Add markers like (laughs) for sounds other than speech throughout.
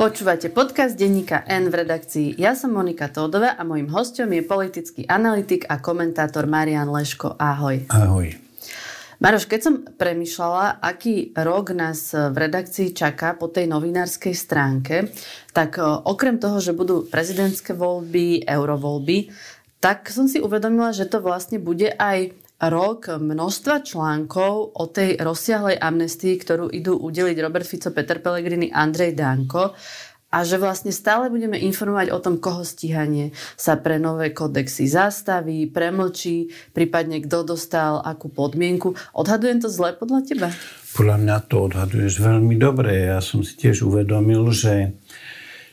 Počúvate podcast denníka N v redakcii. Ja som Monika Tódova a mojim hostom je politický analytik a komentátor Marian Leško. Ahoj. Ahoj. Maroš, keď som premyšľala, aký rok nás v redakcii čaká po tej novinárskej stránke, tak okrem toho, že budú prezidentské voľby, eurovoľby, tak som si uvedomila, že to vlastne bude aj rok množstva článkov o tej rozsiahlej amnestii, ktorú idú udeliť Robert Fico, Peter Pellegrini, Andrej Danko a že vlastne stále budeme informovať o tom, koho stíhanie sa pre nové kodexy zastaví, premlčí, prípadne kto dostal akú podmienku. Odhadujem to zle podľa teba? Podľa mňa to odhaduješ veľmi dobre. Ja som si tiež uvedomil, že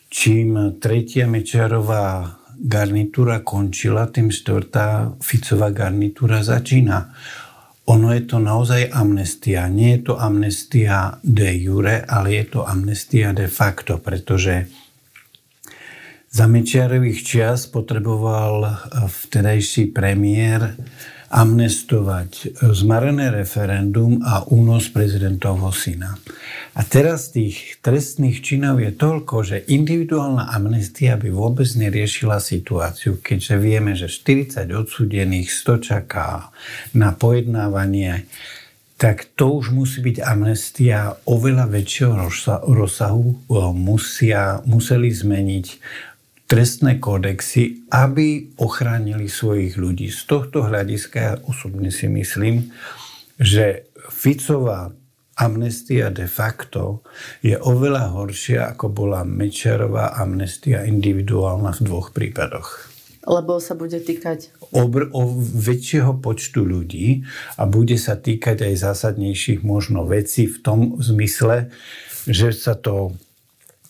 čím tretia Mečarová garnitúra končila, tým štvrtá Ficová garnitúra začína. Ono je to naozaj amnestia. Nie je to amnestia de jure, ale je to amnestia de facto, pretože za Mečiarových čias potreboval vtedajší premiér amnestovať zmarené referendum a únos prezidentovho syna. A teraz tých trestných činov je toľko, že individuálna amnestia by vôbec neriešila situáciu, keďže vieme, že 40 odsudených 100 čaká na pojednávanie tak to už musí byť amnestia oveľa väčšieho rozsahu. Musia, museli zmeniť trestné kódexy, aby ochránili svojich ľudí. Z tohto hľadiska ja osobne si myslím, že Ficová amnestia de facto je oveľa horšia, ako bola Mečerová amnestia individuálna v dvoch prípadoch. Lebo sa bude týkať... Obr, o väčšieho počtu ľudí a bude sa týkať aj zásadnejších možno vecí v tom zmysle, že sa to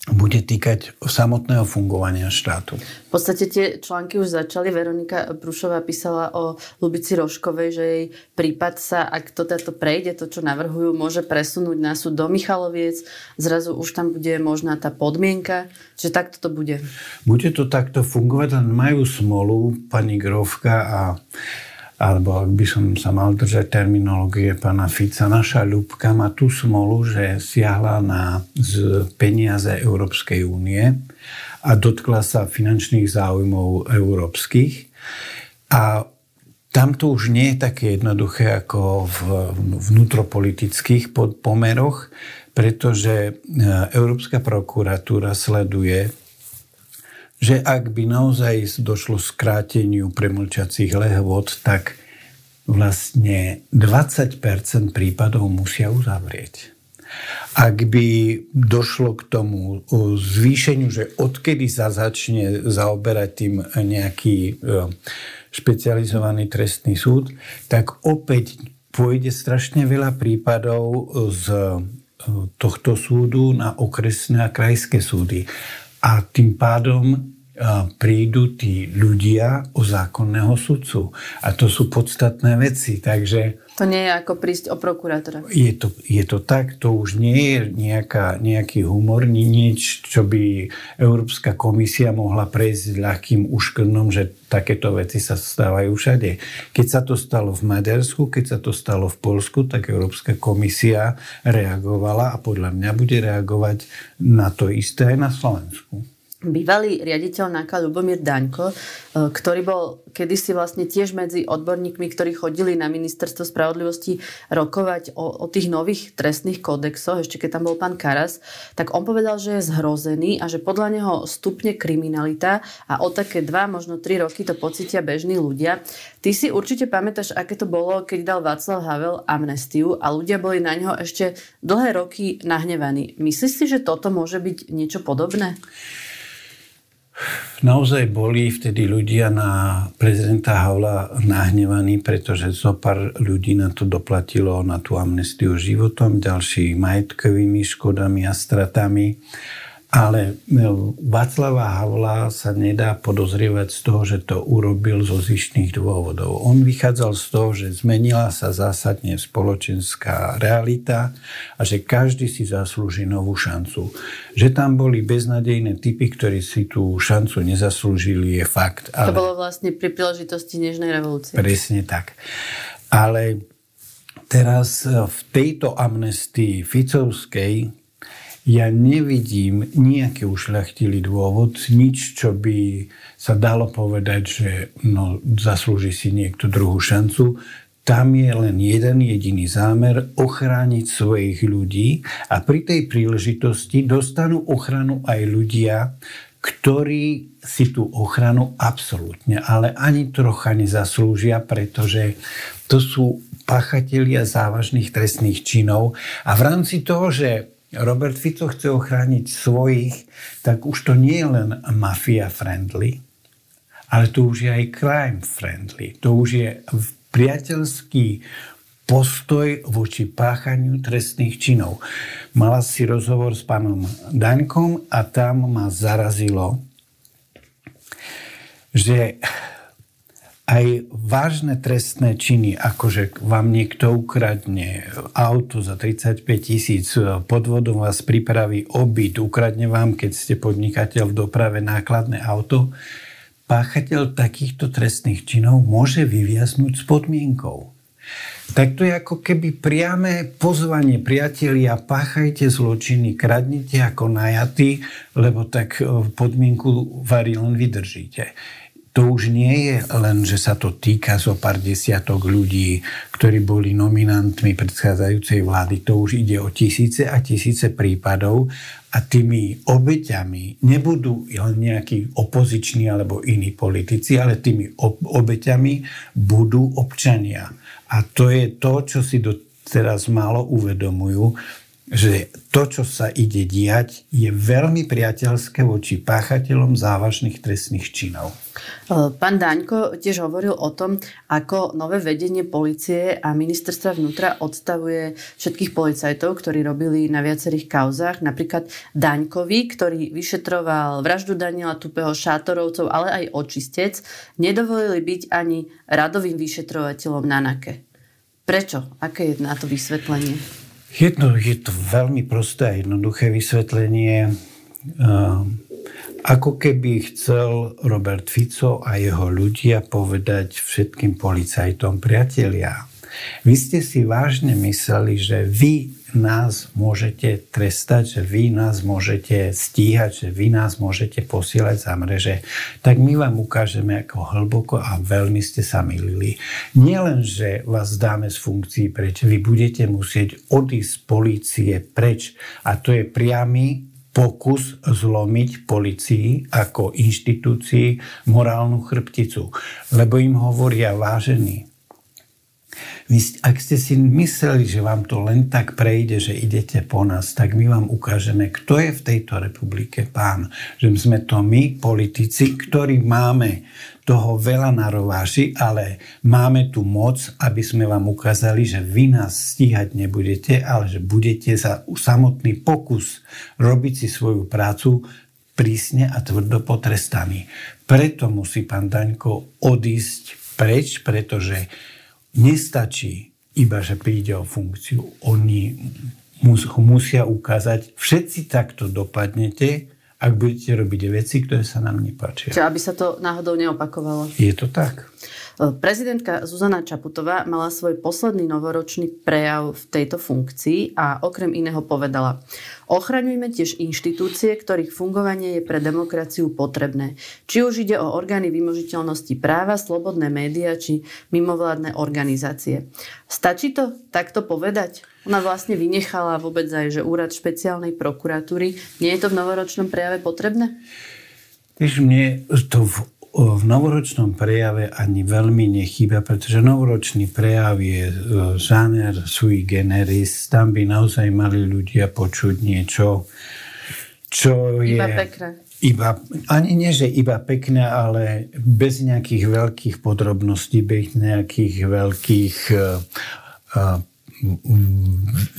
bude týkať samotného fungovania štátu. V podstate tie články už začali. Veronika Prušová písala o Lubici Roškovej, že jej prípad sa, ak to táto prejde, to, čo navrhujú, môže presunúť na súd do Michaloviec. Zrazu už tam bude možná tá podmienka. Čiže takto to bude. Bude to takto fungovať, len majú smolu pani Grovka a alebo ak by som sa mal držať terminológie pána Fica, naša ľubka má tú smolu, že siahla na z peniaze Európskej únie a dotkla sa finančných záujmov európskych. A tam to už nie je také jednoduché ako v vnútropolitických pomeroch, pretože e, Európska prokuratúra sleduje že ak by naozaj došlo skráteniu premlčacích lehôd, tak vlastne 20% prípadov musia uzavrieť. Ak by došlo k tomu zvýšeniu, že odkedy sa začne zaoberať tým nejaký e, špecializovaný trestný súd, tak opäť pôjde strašne veľa prípadov z e, tohto súdu na okresné a krajské súdy. A tým pádom prídu tí ľudia o zákonného sudcu. A to sú podstatné veci. Takže to nie je ako prísť o prokurátora. Je to, je to tak, to už nie je nejaká, nejaký humor, ni nič, čo by Európska komisia mohla prejsť ľahkým uškrnom, že takéto veci sa stávajú všade. Keď sa to stalo v Maďarsku, keď sa to stalo v Polsku, tak Európska komisia reagovala a podľa mňa bude reagovať na to isté aj na Slovensku bývalý riaditeľ NAKA Lubomír Daňko, e, ktorý bol kedysi vlastne tiež medzi odborníkmi, ktorí chodili na ministerstvo spravodlivosti rokovať o, o tých nových trestných kódexoch, ešte keď tam bol pán Karas, tak on povedal, že je zhrozený a že podľa neho stupne kriminalita a o také dva, možno tri roky to pocítia bežní ľudia. Ty si určite pamätáš, aké to bolo, keď dal Václav Havel amnestiu a ľudia boli na neho ešte dlhé roky nahnevaní. Myslíš si, že toto môže byť niečo podobné? Naozaj boli vtedy ľudia na prezidenta Havla nahnevaní, pretože zo pár ľudí na to doplatilo na tú amnestiu životom, ďalší majetkovými škodami a stratami. Ale no, Václava Havla sa nedá podozrievať z toho, že to urobil zo zištných dôvodov. On vychádzal z toho, že zmenila sa zásadne spoločenská realita a že každý si zaslúži novú šancu. Že tam boli beznadejné typy, ktorí si tú šancu nezaslúžili, je fakt. Ale... To bolo vlastne pri príležitosti Nežnej revolúcie. Presne tak. Ale teraz v tejto amnestii Ficovskej ja nevidím nejaký ušľachtilý dôvod, nič, čo by sa dalo povedať, že no, zaslúži si niekto druhú šancu. Tam je len jeden jediný zámer ochrániť svojich ľudí a pri tej príležitosti dostanú ochranu aj ľudia, ktorí si tú ochranu absolútne, ale ani trocha nezaslúžia, pretože to sú pachatelia závažných trestných činov a v rámci toho, že Robert Fico chce ochrániť svojich, tak už to nie je len mafia friendly, ale to už je aj crime friendly. To už je priateľský postoj voči páchaniu trestných činov. Mala si rozhovor s pánom Daňkom a tam ma zarazilo, že aj vážne trestné činy, ako že vám niekto ukradne auto za 35 tisíc, podvodom vás pripraví obyt, ukradne vám, keď ste podnikateľ v doprave nákladné auto, páchateľ takýchto trestných činov môže vyviaznúť s podmienkou. Tak to je ako keby priame pozvanie priatelia, páchajte zločiny, kradnite ako najatí, lebo tak podmienku varí len vydržíte to už nie je len, že sa to týka zo pár desiatok ľudí, ktorí boli nominantmi predchádzajúcej vlády. To už ide o tisíce a tisíce prípadov a tými obeťami nebudú len nejakí opoziční alebo iní politici, ale tými obeťami budú občania. A to je to, čo si do teraz málo uvedomujú, že to, čo sa ide diať, je veľmi priateľské voči páchateľom závažných trestných činov. E, pán Daňko tiež hovoril o tom, ako nové vedenie policie a ministerstva vnútra odstavuje všetkých policajtov, ktorí robili na viacerých kauzách, napríklad Daňkovi, ktorý vyšetroval vraždu Daniela Tupého šátorovcov, ale aj očistec, nedovolili byť ani radovým vyšetrovateľom na NAKE. Prečo? Aké je na to vysvetlenie? Jedno, je to veľmi prosté a jednoduché vysvetlenie. Ehm, ako keby chcel Robert Fico a jeho ľudia povedať všetkým policajtom, priatelia, vy ste si vážne mysleli, že vy nás môžete trestať, že vy nás môžete stíhať, že vy nás môžete posielať za mreže, tak my vám ukážeme, ako hlboko a veľmi ste sa milili. Nielen, že vás dáme z funkcií preč, vy budete musieť odísť z polície preč. A to je priamy pokus zlomiť policii ako inštitúcii morálnu chrbticu. Lebo im hovoria vážení, vy, ak ste si mysleli, že vám to len tak prejde, že idete po nás, tak my vám ukážeme, kto je v tejto republike pán. Že sme to my, politici, ktorí máme toho veľa na rováši, ale máme tu moc, aby sme vám ukázali, že vy nás stíhať nebudete, ale že budete za samotný pokus robiť si svoju prácu prísne a tvrdo potrestaní. Preto musí pán Daňko odísť preč, pretože nestačí iba, že príde o funkciu. Oni mus, musia ukázať, všetci takto dopadnete, ak budete robiť veci, ktoré sa nám nepáčia. Čiže aby sa to náhodou neopakovalo. Je to tak. Prezidentka Zuzana Čaputová mala svoj posledný novoročný prejav v tejto funkcii a okrem iného povedala Ochraňujme tiež inštitúcie, ktorých fungovanie je pre demokraciu potrebné. Či už ide o orgány vymožiteľnosti práva, slobodné médiá či mimovládne organizácie. Stačí to takto povedať? Ona vlastne vynechala vôbec aj, že úrad špeciálnej prokuratúry. Nie je to v novoročnom prejave potrebné? Víš, mne to v v novoročnom prejave ani veľmi nechýba, pretože novoročný prejav je e, žáner sui generis. Tam by naozaj mali ľudia počuť niečo, čo je... Iba pekné. Iba, ani nie, že iba pekné, ale bez nejakých veľkých podrobností, bez nejakých veľkých uh,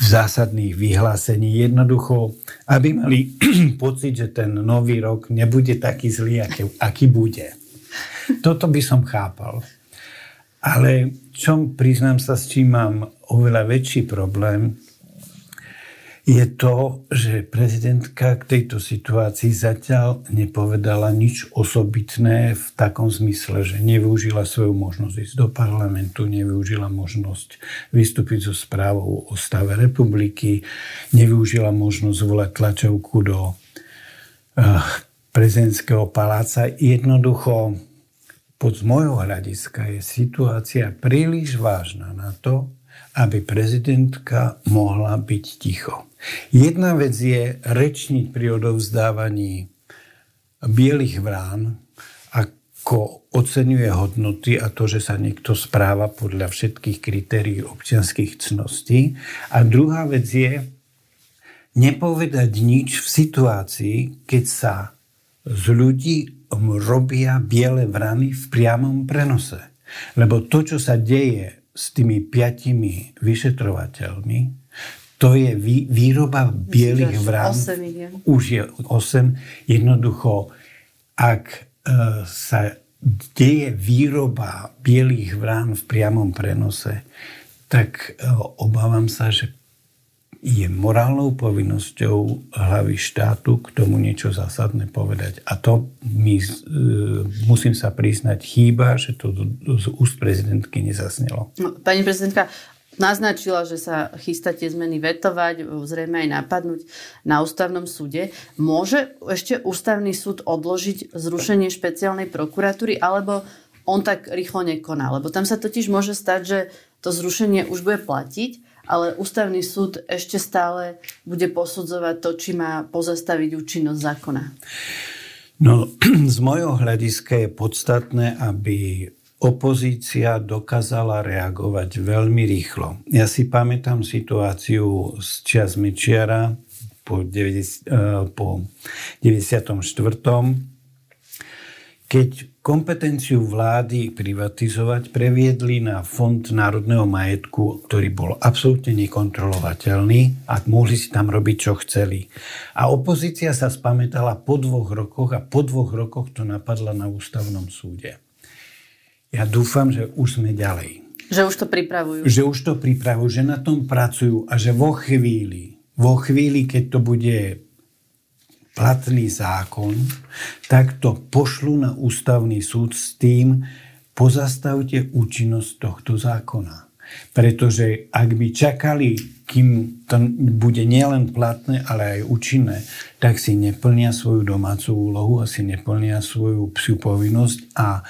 zásadných vyhlásení. Jednoducho, aby mali (clears throat) pocit, že ten nový rok nebude taký zlý, aký, aký bude. Toto by som chápal. Ale čo priznám sa, s čím mám oveľa väčší problém, je to, že prezidentka k tejto situácii zatiaľ nepovedala nič osobitné v takom zmysle, že nevyužila svoju možnosť ísť do parlamentu, nevyužila možnosť vystúpiť so správou o stave republiky, nevyužila možnosť volať tlačovku do uh, prezidentského paláca. Jednoducho, pod z môjho hľadiska je situácia príliš vážna na to, aby prezidentka mohla byť ticho. Jedna vec je rečniť pri odovzdávaní bielých vrán, ako oceňuje hodnoty a to, že sa niekto správa podľa všetkých kritérií občianských cností. A druhá vec je nepovedať nič v situácii, keď sa z ľudí robia biele vrany v priamom prenose. Lebo to, čo sa deje s tými piatimi vyšetrovateľmi, to je vý, výroba bielých vrán. Už je 8. Jednoducho, ak e, sa deje výroba bielých vrán v priamom prenose, tak e, obávam sa, že je morálnou povinnosťou hlavy štátu k tomu niečo zásadné povedať. A to mi, e, musím sa priznať, chýba, že to z úst prezidentky nezasnelo. No, pani prezidentka, naznačila, že sa chystá tie zmeny vetovať, zrejme aj napadnúť na ústavnom súde. Môže ešte ústavný súd odložiť zrušenie špeciálnej prokuratúry, alebo on tak rýchlo nekoná? Lebo tam sa totiž môže stať, že to zrušenie už bude platiť, ale ústavný súd ešte stále bude posudzovať to, či má pozastaviť účinnosť zákona. No, (clears throat) z môjho hľadiska je podstatné, aby opozícia dokázala reagovať veľmi rýchlo. Ja si pamätám situáciu z čias Mečiara po, 90, eh, po 94 keď kompetenciu vlády privatizovať previedli na Fond národného majetku, ktorý bol absolútne nekontrolovateľný a mohli si tam robiť, čo chceli. A opozícia sa spamätala po dvoch rokoch a po dvoch rokoch to napadla na ústavnom súde. Ja dúfam, že už sme ďalej. Že už to pripravujú. Že už to pripravujú, že na tom pracujú a že vo chvíli, vo chvíli, keď to bude platný zákon, tak to pošlu na ústavný súd s tým, pozastavte účinnosť tohto zákona. Pretože ak by čakali, kým to bude nielen platné, ale aj účinné, tak si neplnia svoju domácu úlohu a si neplnia svoju psiu povinnosť a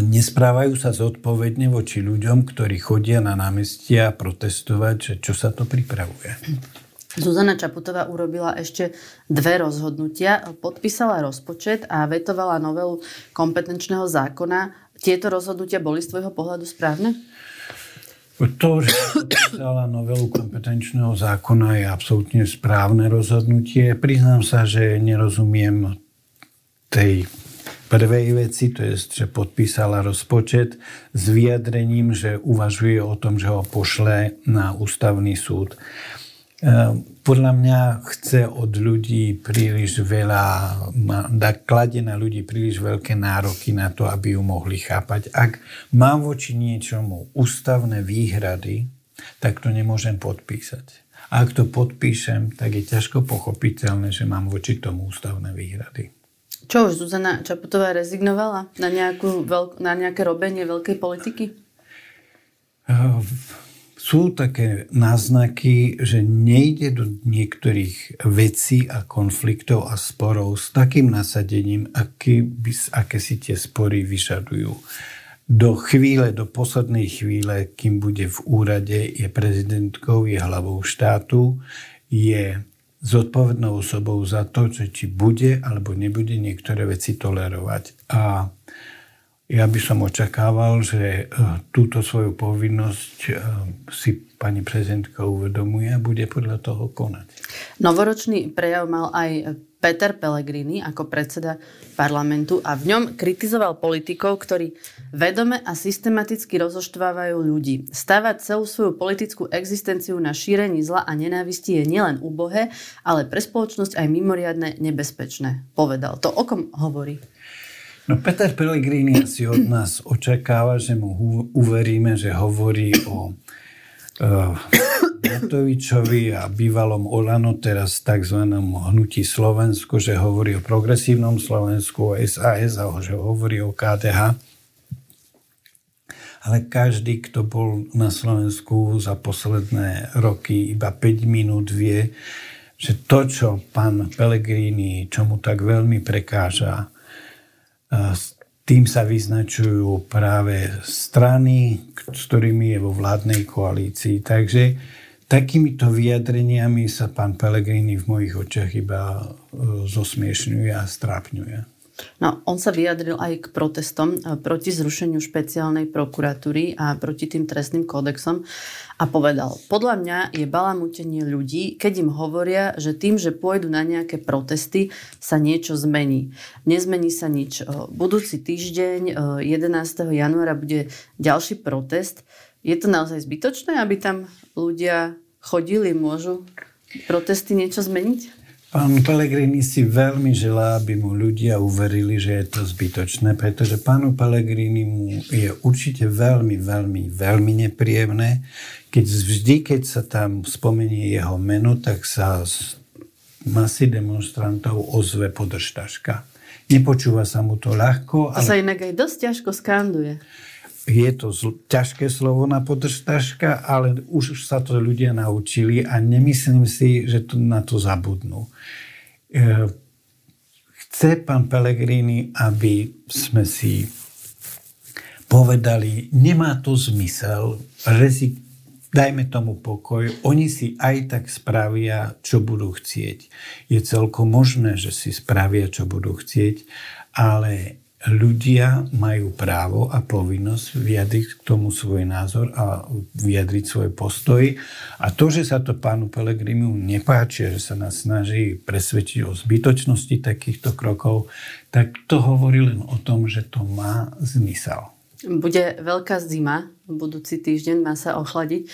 nesprávajú sa zodpovedne voči ľuďom, ktorí chodia na námestia protestovať, čo sa to pripravuje. Zuzana Čaputová urobila ešte dve rozhodnutia. Podpísala rozpočet a vetovala novelu kompetenčného zákona. Tieto rozhodnutia boli z tvojho pohľadu správne? To, že podpísala novelu kompetenčného zákona je absolútne správne rozhodnutie. Priznám sa, že nerozumiem tej prvej veci, to je, že podpísala rozpočet s vyjadrením, že uvažuje o tom, že ho pošle na ústavný súd. Podľa mňa chce od ľudí príliš veľa, kladie na ľudí príliš veľké nároky na to, aby ju mohli chápať. Ak mám voči niečomu ústavné výhrady, tak to nemôžem podpísať. A ak to podpíšem, tak je ťažko pochopiteľné, že mám voči tomu ústavné výhrady. Čo už Zuzana Čaputová rezignovala na, nejakú na nejaké robenie veľkej politiky? Uh, sú také náznaky, že nejde do niektorých vecí a konfliktov a sporov s takým nasadením, aký aké si tie spory vyžadujú. Do chvíle, do poslednej chvíle, kým bude v úrade, je prezidentkou, je hlavou štátu, je zodpovednou osobou za to, že či bude alebo nebude niektoré veci tolerovať. A ja by som očakával, že e, túto svoju povinnosť e, si pani prezidentka uvedomuje a bude podľa toho konať. Novoročný prejav mal aj Peter Pellegrini ako predseda parlamentu a v ňom kritizoval politikov, ktorí vedome a systematicky rozoštvávajú ľudí. Stavať celú svoju politickú existenciu na šírení zla a nenávisti je nielen úbohé, ale pre spoločnosť aj mimoriadne nebezpečné, povedal. To o kom hovorí? No Peter Pellegrini si od nás očakáva, že mu uveríme, že hovorí o Matovičovi a bývalom Olano, teraz tzv. hnutí Slovensko, že hovorí o progresívnom Slovensku, o SAS a že hovorí o KDH. Ale každý, kto bol na Slovensku za posledné roky iba 5 minút vie, že to, čo pán Pellegrini, čo mu tak veľmi prekáža, tým sa vyznačujú práve strany, s ktorými je vo vládnej koalícii. Takže takýmito vyjadreniami sa pán Pellegrini v mojich očiach iba e, zosmiešňuje a strápňuje. No, on sa vyjadril aj k protestom e, proti zrušeniu špeciálnej prokuratúry a proti tým trestným kódexom a povedal, podľa mňa je balamutenie ľudí, keď im hovoria, že tým, že pôjdu na nejaké protesty, sa niečo zmení. Nezmení sa nič. E, budúci týždeň, 11. E, januára, bude ďalší protest. Je to naozaj zbytočné, aby tam ľudia chodili, môžu protesty niečo zmeniť? Pán Pellegrini si veľmi želá, aby mu ľudia uverili, že je to zbytočné, pretože pánu Pellegrini mu je určite veľmi, veľmi, veľmi nepríjemné, keď vždy, keď sa tam spomenie jeho meno, tak sa z masy demonstrantov ozve podržtaška. Nepočúva sa mu to ľahko. Ale... To sa inak aj dosť ťažko skanduje je to zl- ťažké slovo na podržtaška, ale už sa to ľudia naučili a nemyslím si, že to na to zabudnú. E, chce pán Pellegrini, aby sme si povedali, nemá to zmysel, rezik, dajme tomu pokoj, oni si aj tak spravia, čo budú chcieť. Je celkom možné, že si spravia, čo budú chcieť, ale ľudia majú právo a povinnosť vyjadriť k tomu svoj názor a vyjadriť svoj postoj. A to, že sa to pánu Pelegrimiu nepáči, že sa nás snaží presvedčiť o zbytočnosti takýchto krokov, tak to hovorí len o tom, že to má zmysel. Bude veľká zima, budúci týždeň má sa ochladiť.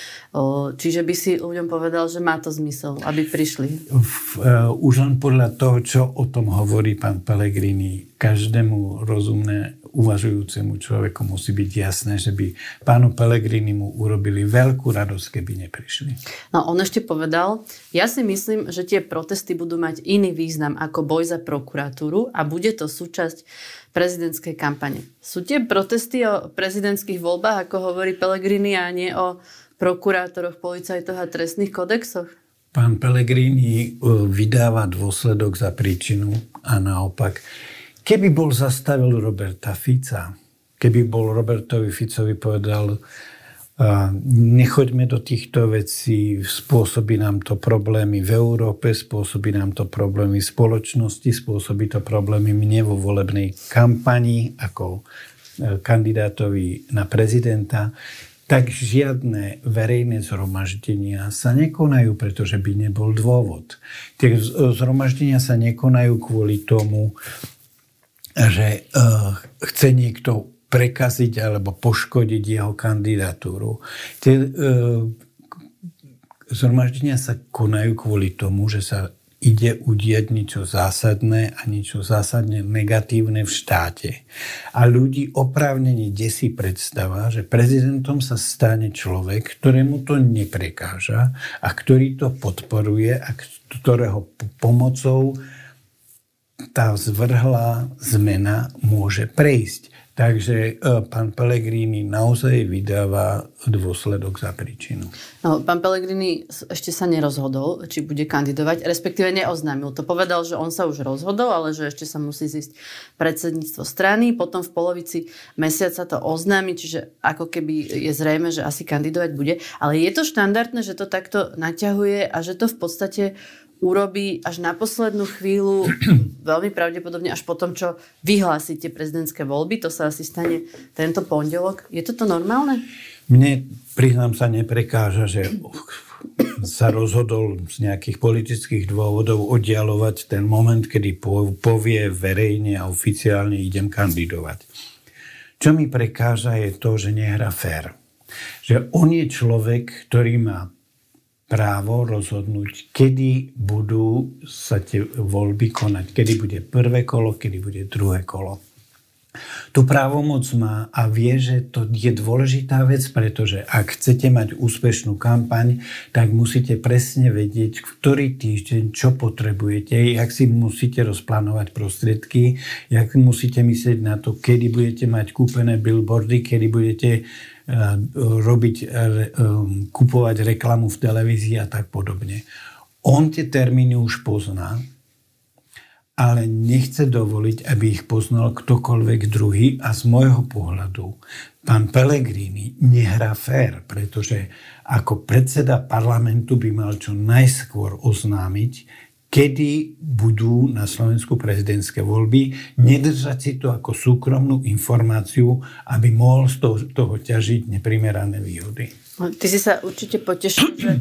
Čiže by si ľuďom povedal, že má to zmysel, aby prišli. Uh, už len podľa toho, čo o tom hovorí pán Pellegrini, každému rozumné uvažujúcemu človeku musí byť jasné, že by pánu Pellegrini mu urobili veľkú radosť, keby neprišli. No on ešte povedal, ja si myslím, že tie protesty budú mať iný význam ako boj za prokuratúru a bude to súčasť prezidentskej kampane. Sú tie protesty o prezidentských voľbách, ako hovorí Pellegrini, a nie o prokurátoroch, policajtoch a trestných kodexoch? Pán Pellegrini e, vydáva dôsledok za príčinu a naopak. Keby bol zastavil Roberta Fica, keby bol Robertovi Ficovi povedal, nechoďme do týchto vecí, spôsobí nám to problémy v Európe, spôsobí nám to problémy v spoločnosti, spôsobí to problémy mne vo volebnej kampani ako e, kandidátovi na prezidenta, tak žiadne verejné zhromaždenia sa nekonajú, pretože by nebol dôvod. Tie zhromaždenia sa nekonajú kvôli tomu, že uh, chce niekto prekaziť alebo poškodiť jeho kandidatúru. Tie e, zhromaždenia sa konajú kvôli tomu, že sa ide udieť niečo zásadné a niečo zásadne negatívne v štáte. A ľudí oprávnene desí predstava, že prezidentom sa stane človek, ktorému to neprekáža a ktorý to podporuje a ktorého pomocou tá zvrhlá zmena môže prejsť. Takže e, pán Pellegrini naozaj vydáva dôsledok za príčinu. No, pán Pellegrini ešte sa nerozhodol, či bude kandidovať, respektíve neoznámil to. Povedal, že on sa už rozhodol, ale že ešte sa musí zísť predsedníctvo strany. Potom v polovici mesiaca to oznámi, čiže ako keby je zrejme, že asi kandidovať bude. Ale je to štandardné, že to takto naťahuje a že to v podstate urobí až na poslednú chvíľu, (clears throat) veľmi pravdepodobne až po tom, čo vyhlásite prezidentské voľby. To sa asi stane tento pondelok. Je toto normálne? Mne, priznám sa, neprekáža, že sa rozhodol z nejakých politických dôvodov oddialovať ten moment, kedy povie verejne a oficiálne idem kandidovať. Čo mi prekáža je to, že nehra fér. Že on je človek, ktorý má právo rozhodnúť, kedy budú sa tie voľby konať. Kedy bude prvé kolo, kedy bude druhé kolo. tú právomoc má a vie, že to je dôležitá vec, pretože ak chcete mať úspešnú kampaň, tak musíte presne vedieť, ktorý týždeň čo potrebujete, jak si musíte rozplánovať prostriedky, jak musíte myslieť na to, kedy budete mať kúpené billboardy, kedy budete robiť, uh, kupovať reklamu v televízii a tak podobne. On tie termíny už pozná, ale nechce dovoliť, aby ich poznal ktokoľvek druhý a z môjho pohľadu pán Pellegrini nehrá fér, pretože ako predseda parlamentu by mal čo najskôr oznámiť, kedy budú na Slovensku prezidentské voľby, nedržať si to ako súkromnú informáciu, aby mohol z toho, toho ťažiť neprimerané výhody. Ty si sa určite potešil, že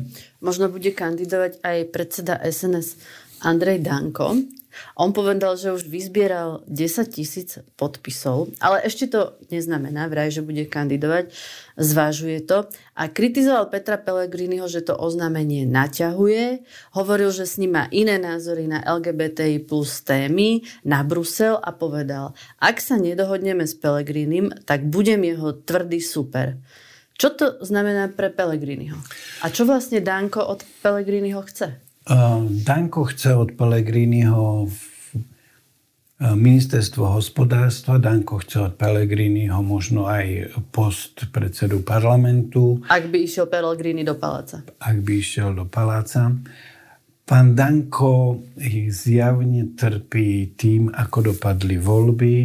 možno bude kandidovať aj predseda SNS Andrej Danko. On povedal, že už vyzbieral 10 tisíc podpisov, ale ešte to neznamená vraj, že bude kandidovať. Zvážuje to a kritizoval Petra Pellegriniho, že to oznámenie naťahuje. Hovoril, že s ním má iné názory na LGBTI plus témy, na Brusel a povedal, ak sa nedohodneme s Pellegrinim, tak budem jeho tvrdý super. Čo to znamená pre Pellegriniho? A čo vlastne Danko od Pellegriniho chce? Danko chce od Pellegriniho ministerstvo hospodárstva, Danko chce od Pellegriniho možno aj post predsedu parlamentu. Ak by išiel Pellegrini do paláca. Ak by išiel do paláca. Pán Danko zjavne trpí tým, ako dopadli voľby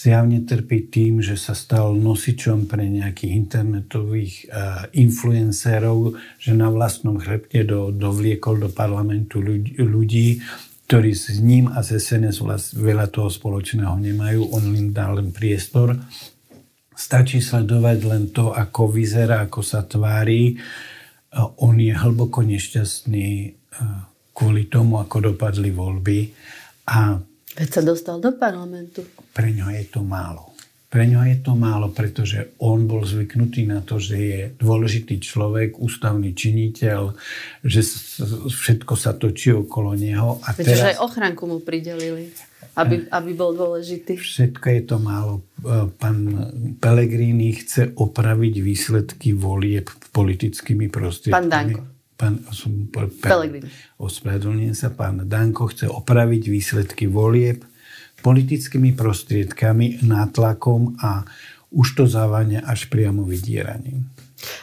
zjavne trpí tým, že sa stal nosičom pre nejakých internetových uh, influencérov, že na vlastnom chrbte do, dovliekol do parlamentu ľudí, ľudí ktorí s ním a z SNS vlast, veľa toho spoločného nemajú. On im dá len priestor. Stačí sledovať len to, ako vyzerá, ako sa tvári. Uh, on je hlboko nešťastný uh, kvôli tomu, ako dopadli voľby. A Veď sa dostal do parlamentu. Pre ňo je to málo. Pre ňo je to málo, pretože on bol zvyknutý na to, že je dôležitý človek, ústavný činiteľ, že všetko sa točí okolo neho. A Veď teraz... aj ochránku mu pridelili, aby, aby bol dôležitý. Všetko je to málo. Pán Pellegrini chce opraviť výsledky volieb politickými prostriedkami. Pán Danko. Pán, som. Ospravedlňujem sa, pán Danko chce opraviť výsledky volieb politickými prostriedkami, nátlakom a už to závania až priamo vydieraním.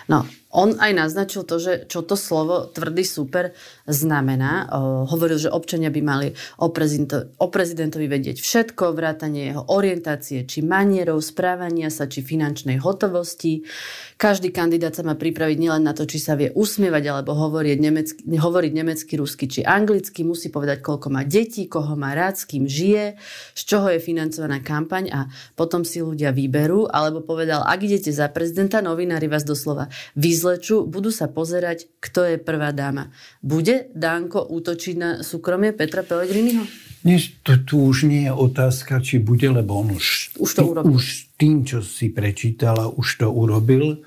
No, on aj naznačil to, že čo to slovo tvrdý super znamená. hovoril, že občania by mali o, prezidento, o prezidentovi vedieť všetko, vrátanie jeho orientácie, či manierov, správania sa, či finančnej hotovosti. Každý kandidát sa má pripraviť nielen na to, či sa vie usmievať alebo hovoriť nemecky, hovoriť nemecky, rusky či anglicky. Musí povedať, koľko má detí, koho má rád, s kým žije, z čoho je financovaná kampaň a potom si ľudia vyberú. Alebo povedal, ak idete za prezidenta, novinári vás doslova vyzlečú, budú sa pozerať, kto je prvá dáma. Bude Dánko útočiť na súkromie Petra Pellegriniho? Nie, to tu už nie je otázka, či bude, lebo on už, už to urobil. Už tým, čo si prečítala, už to urobil.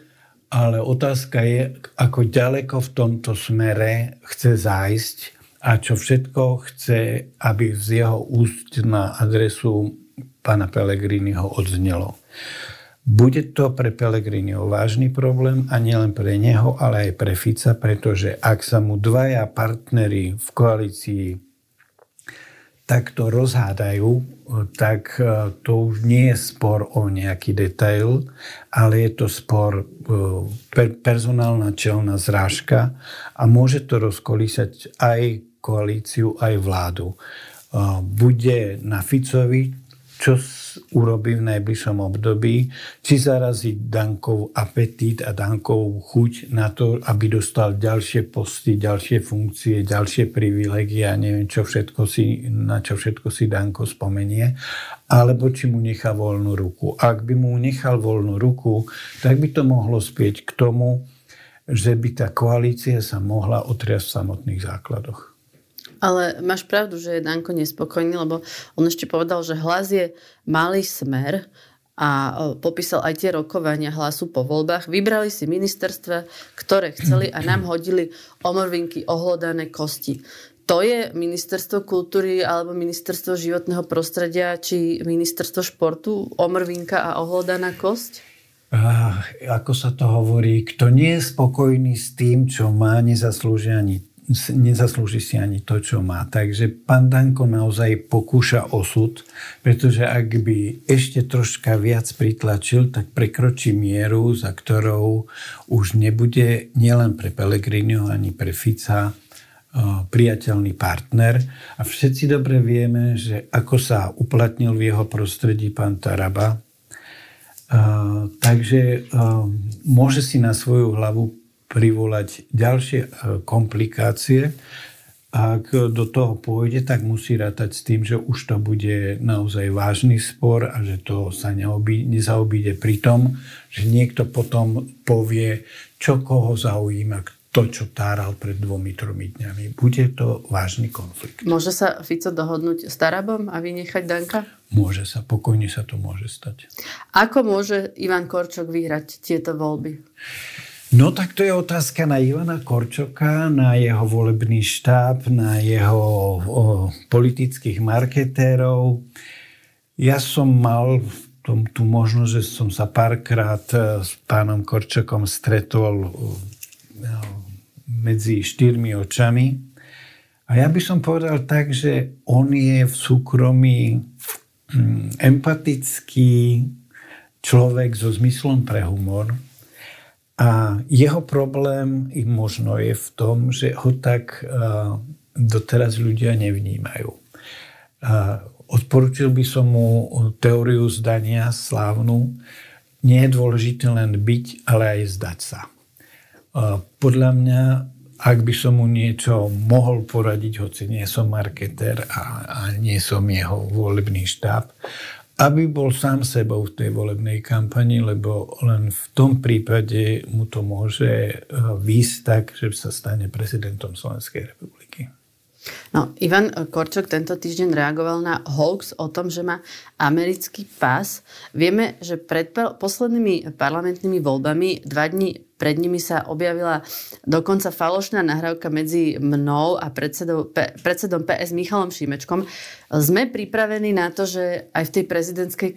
Ale otázka je, ako ďaleko v tomto smere chce zájsť a čo všetko chce, aby z jeho úst na adresu pána Pellegriniho odznelo. Bude to pre Pellegriniho vážny problém a nielen pre neho, ale aj pre Fica, pretože ak sa mu dvaja partnery v koalícii takto rozhádajú, tak e, to už nie je spor o nejaký detail, ale je to spor e, personálna čelná zrážka a môže to rozkolísať aj koalíciu, aj vládu. E, bude na Ficovi, čo urobí v najbližšom období, či zarazí Dankov apetít a Dankov chuť na to, aby dostal ďalšie posty, ďalšie funkcie, ďalšie privilegie a neviem, čo všetko si, na čo všetko si Danko spomenie, alebo či mu nechá voľnú ruku. Ak by mu nechal voľnú ruku, tak by to mohlo spieť k tomu, že by tá koalícia sa mohla otriasť v samotných základoch. Ale máš pravdu, že je Danko nespokojný, lebo on ešte povedal, že hlas je malý smer a popísal aj tie rokovania hlasu po voľbách. Vybrali si ministerstva, ktoré chceli a nám hodili omrvinky, ohlodané kosti. to je ministerstvo kultúry alebo ministerstvo životného prostredia či ministerstvo športu, omrvinka a ohlodaná kosť? Uh, ako sa to hovorí, kto nie je spokojný s tým, čo má, nezaslúži ani nezaslúži si ani to, čo má. Takže pán Danko naozaj pokúša osud, pretože ak by ešte troška viac pritlačil, tak prekročí mieru, za ktorou už nebude nielen pre Pelegriniho ani pre Fica priateľný partner. A všetci dobre vieme, že ako sa uplatnil v jeho prostredí pán Taraba, takže môže si na svoju hlavu privolať ďalšie e, komplikácie. Ak do toho pôjde, tak musí rátať s tým, že už to bude naozaj vážny spor a že to sa neobí, nezaobíde pri tom, že niekto potom povie, čo koho zaujíma, to, čo táral pred dvomi, tromi dňami. Bude to vážny konflikt. Môže sa Fico dohodnúť s Tarabom a vynechať Danka? Môže sa, pokojne sa to môže stať. Ako môže Ivan Korčok vyhrať tieto voľby? No tak to je otázka na Ivana Korčoka, na jeho volebný štáb, na jeho o, politických marketérov. Ja som mal tom, tú možnosť, že som sa párkrát e, s pánom Korčokom stretol no, medzi štyrmi očami. A ja by som povedal tak, že on je v súkromí mm, empatický človek so zmyslom pre humor a jeho problém i možno je v tom, že ho tak doteraz ľudia nevnímajú. Odporučil by som mu teóriu zdania slávnu. Nie je dôležité len byť, ale aj zdať sa. Podľa mňa, ak by som mu niečo mohol poradiť, hoci nie som marketer a, a nie som jeho volebný štáb, aby bol sám sebou v tej volebnej kampani, lebo len v tom prípade mu to môže eh, výjsť tak, že sa stane prezidentom Slovenskej republiky. No, Ivan Korčok tento týždeň reagoval na hoax o tom, že má americký pás. Vieme, že pred poslednými parlamentnými voľbami dva dní pred nimi sa objavila dokonca falošná nahrávka medzi mnou a predsedom, predsedom PS Michalom Šimečkom. Sme pripravení na to, že aj v tej prezidentskej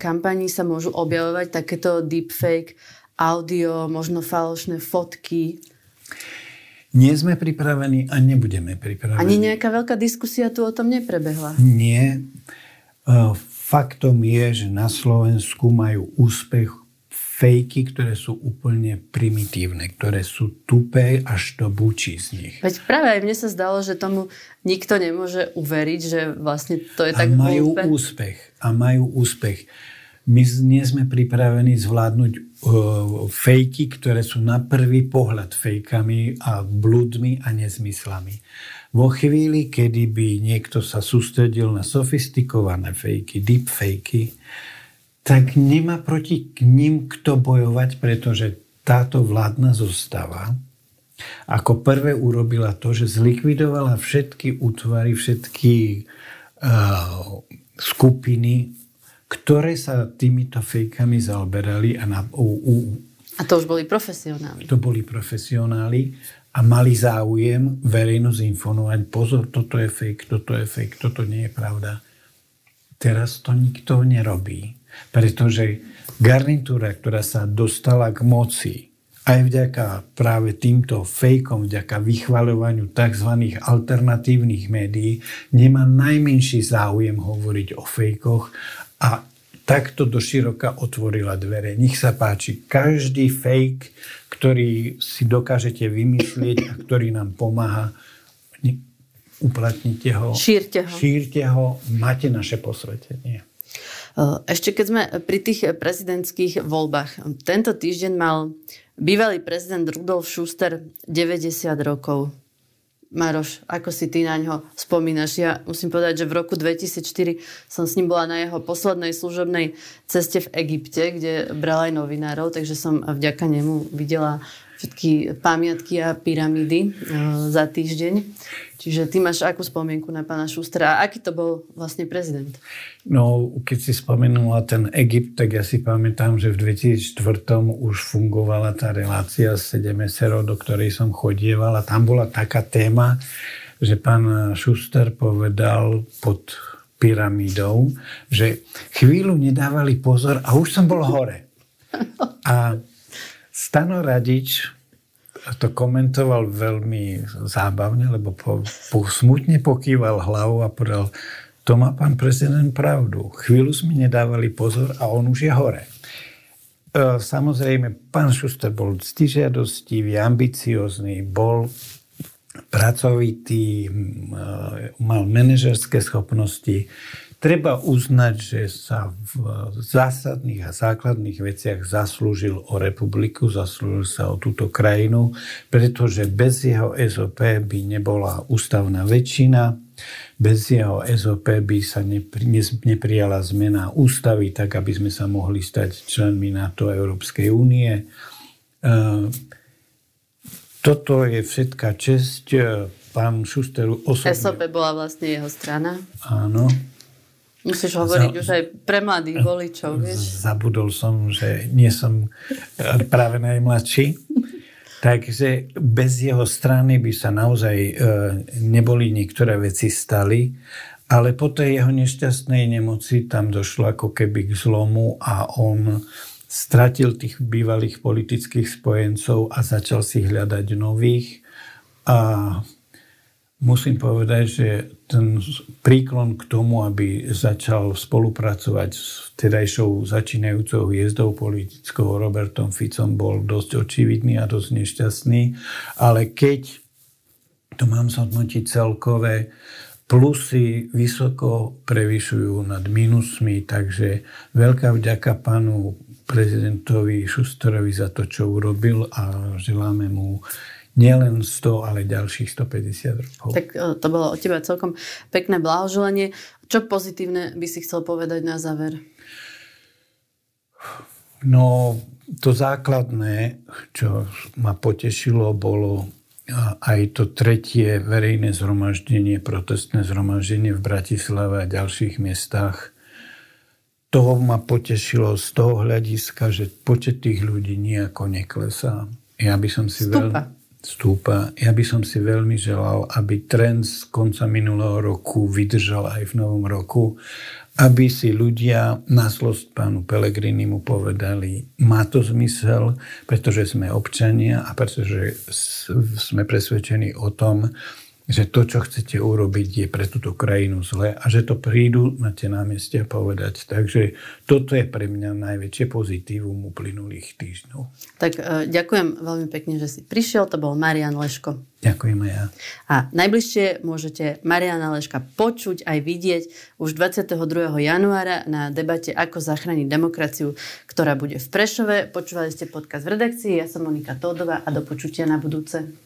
kampanii sa môžu objavovať takéto deepfake audio, možno falošné fotky? Nie sme pripravení a nebudeme pripravení. Ani nejaká veľká diskusia tu o tom neprebehla? Nie. E, faktom je, že na Slovensku majú úspech fejky, ktoré sú úplne primitívne, ktoré sú tupé, až to bučí z nich. Veď práve aj mne sa zdalo, že tomu nikto nemôže uveriť, že vlastne to je a tak majú hlúpe. úspech. A majú úspech. My nie sme pripravení zvládnuť uh, fejky, ktoré sú na prvý pohľad fejkami a blúdmi a nezmyslami. Vo chvíli, kedy by niekto sa sústredil na sofistikované fejky, deepfakey, tak nemá proti k ním kto bojovať, pretože táto vládna zostava ako prvé urobila to, že zlikvidovala všetky útvary, všetky uh, skupiny, ktoré sa týmito fejkami zaoberali. A, na, u, u, a to už boli profesionáli. To boli profesionáli a mali záujem verejnosť informovať. Pozor, toto je fake, toto je fake, toto nie je pravda. Teraz to nikto nerobí. Pretože garnitúra, ktorá sa dostala k moci, aj vďaka práve týmto fejkom, vďaka vychvaľovaniu tzv. alternatívnych médií, nemá najmenší záujem hovoriť o fejkoch a takto do široka otvorila dvere. Nech sa páči, každý fake, ktorý si dokážete vymyslieť a ktorý nám pomáha, uplatnite ho, šírte ho, šírte ho máte naše posvetenie. Eh, ešte keď sme pri tých prezidentských voľbách. Tento týždeň mal bývalý prezident Rudolf Schuster 90 rokov. Maroš, ako si ty na ňo spomínaš? Ja musím povedať, že v roku 2004 som s ním bola na jeho poslednej služobnej ceste v Egypte, kde bral aj novinárov, takže som vďaka nemu videla všetky pamiatky a pyramídy uh, za týždeň. Čiže ty máš akú spomienku na pána Šustra a aký to bol vlastne prezident? No, keď si spomenula ten Egypt, tak ja si pamätám, že v 2004 už fungovala tá relácia s 7 do ktorej som chodieval a tam bola taká téma, že pán Šuster povedal pod pyramídou, že chvíľu nedávali pozor a už som bol hore. (laughs) A Stano Radič to komentoval veľmi zábavne, lebo po, po, smutne pokýval hlavu a povedal, to má pán prezident pravdu. Chvíľu sme nedávali pozor a on už je hore. E, samozrejme, pán Šuster bol stižiadostivý, ambiciózny, bol pracovitý, e, mal manažerské schopnosti. Treba uznať, že sa v zásadných a základných veciach zaslúžil o republiku, zaslúžil sa o túto krajinu, pretože bez jeho SOP by nebola ústavná väčšina, bez jeho SOP by sa nepri, neprijala zmena ústavy, tak aby sme sa mohli stať členmi NATO Európskej únie. E, toto je všetká česť. E, pán Šuster osobne... SOP bola vlastne jeho strana. Áno. Musíš hovoriť Za... už aj pre mladých voličov, vieš? Zabudol som, že nie som práve najmladší. Takže bez jeho strany by sa naozaj e, neboli niektoré veci stali, ale po tej jeho nešťastnej nemoci tam došlo ako keby k zlomu a on stratil tých bývalých politických spojencov a začal si hľadať nových. A musím povedať, že ten príklon k tomu, aby začal spolupracovať s vtedajšou začínajúcou hviezdou politickou Robertom Ficom bol dosť očividný a dosť nešťastný. Ale keď to mám zhodnotiť celkové, plusy vysoko prevyšujú nad minusmi, takže veľká vďaka pánu prezidentovi Šusterovi za to, čo urobil a želáme mu nielen 100, ale ďalších 150 rokov. Tak e, to bolo od teba celkom pekné blahoželanie. Čo pozitívne by si chcel povedať na záver? No, to základné, čo ma potešilo, bolo aj to tretie verejné zhromaždenie, protestné zhromaždenie v Bratislave a ďalších miestach. Toho ma potešilo z toho hľadiska, že počet tých ľudí nejako neklesá. Ja by som si veľmi stúpa. Ja by som si veľmi želal, aby trend z konca minulého roku vydržal aj v novom roku, aby si ľudia na zlosť pánu mu povedali, má to zmysel, pretože sme občania a pretože sme presvedčení o tom, že to, čo chcete urobiť, je pre túto krajinu zle a že to prídu na tie námestia povedať. Takže toto je pre mňa najväčšie pozitívum uplynulých týždňov. Tak e, ďakujem veľmi pekne, že si prišiel. To bol Marian Leško. Ďakujem aj ja. A najbližšie môžete Mariana Leška počuť aj vidieť už 22. januára na debate Ako zachrániť demokraciu, ktorá bude v Prešove. Počúvali ste podcast v redakcii. Ja som Monika Tódová a do počutia na budúce.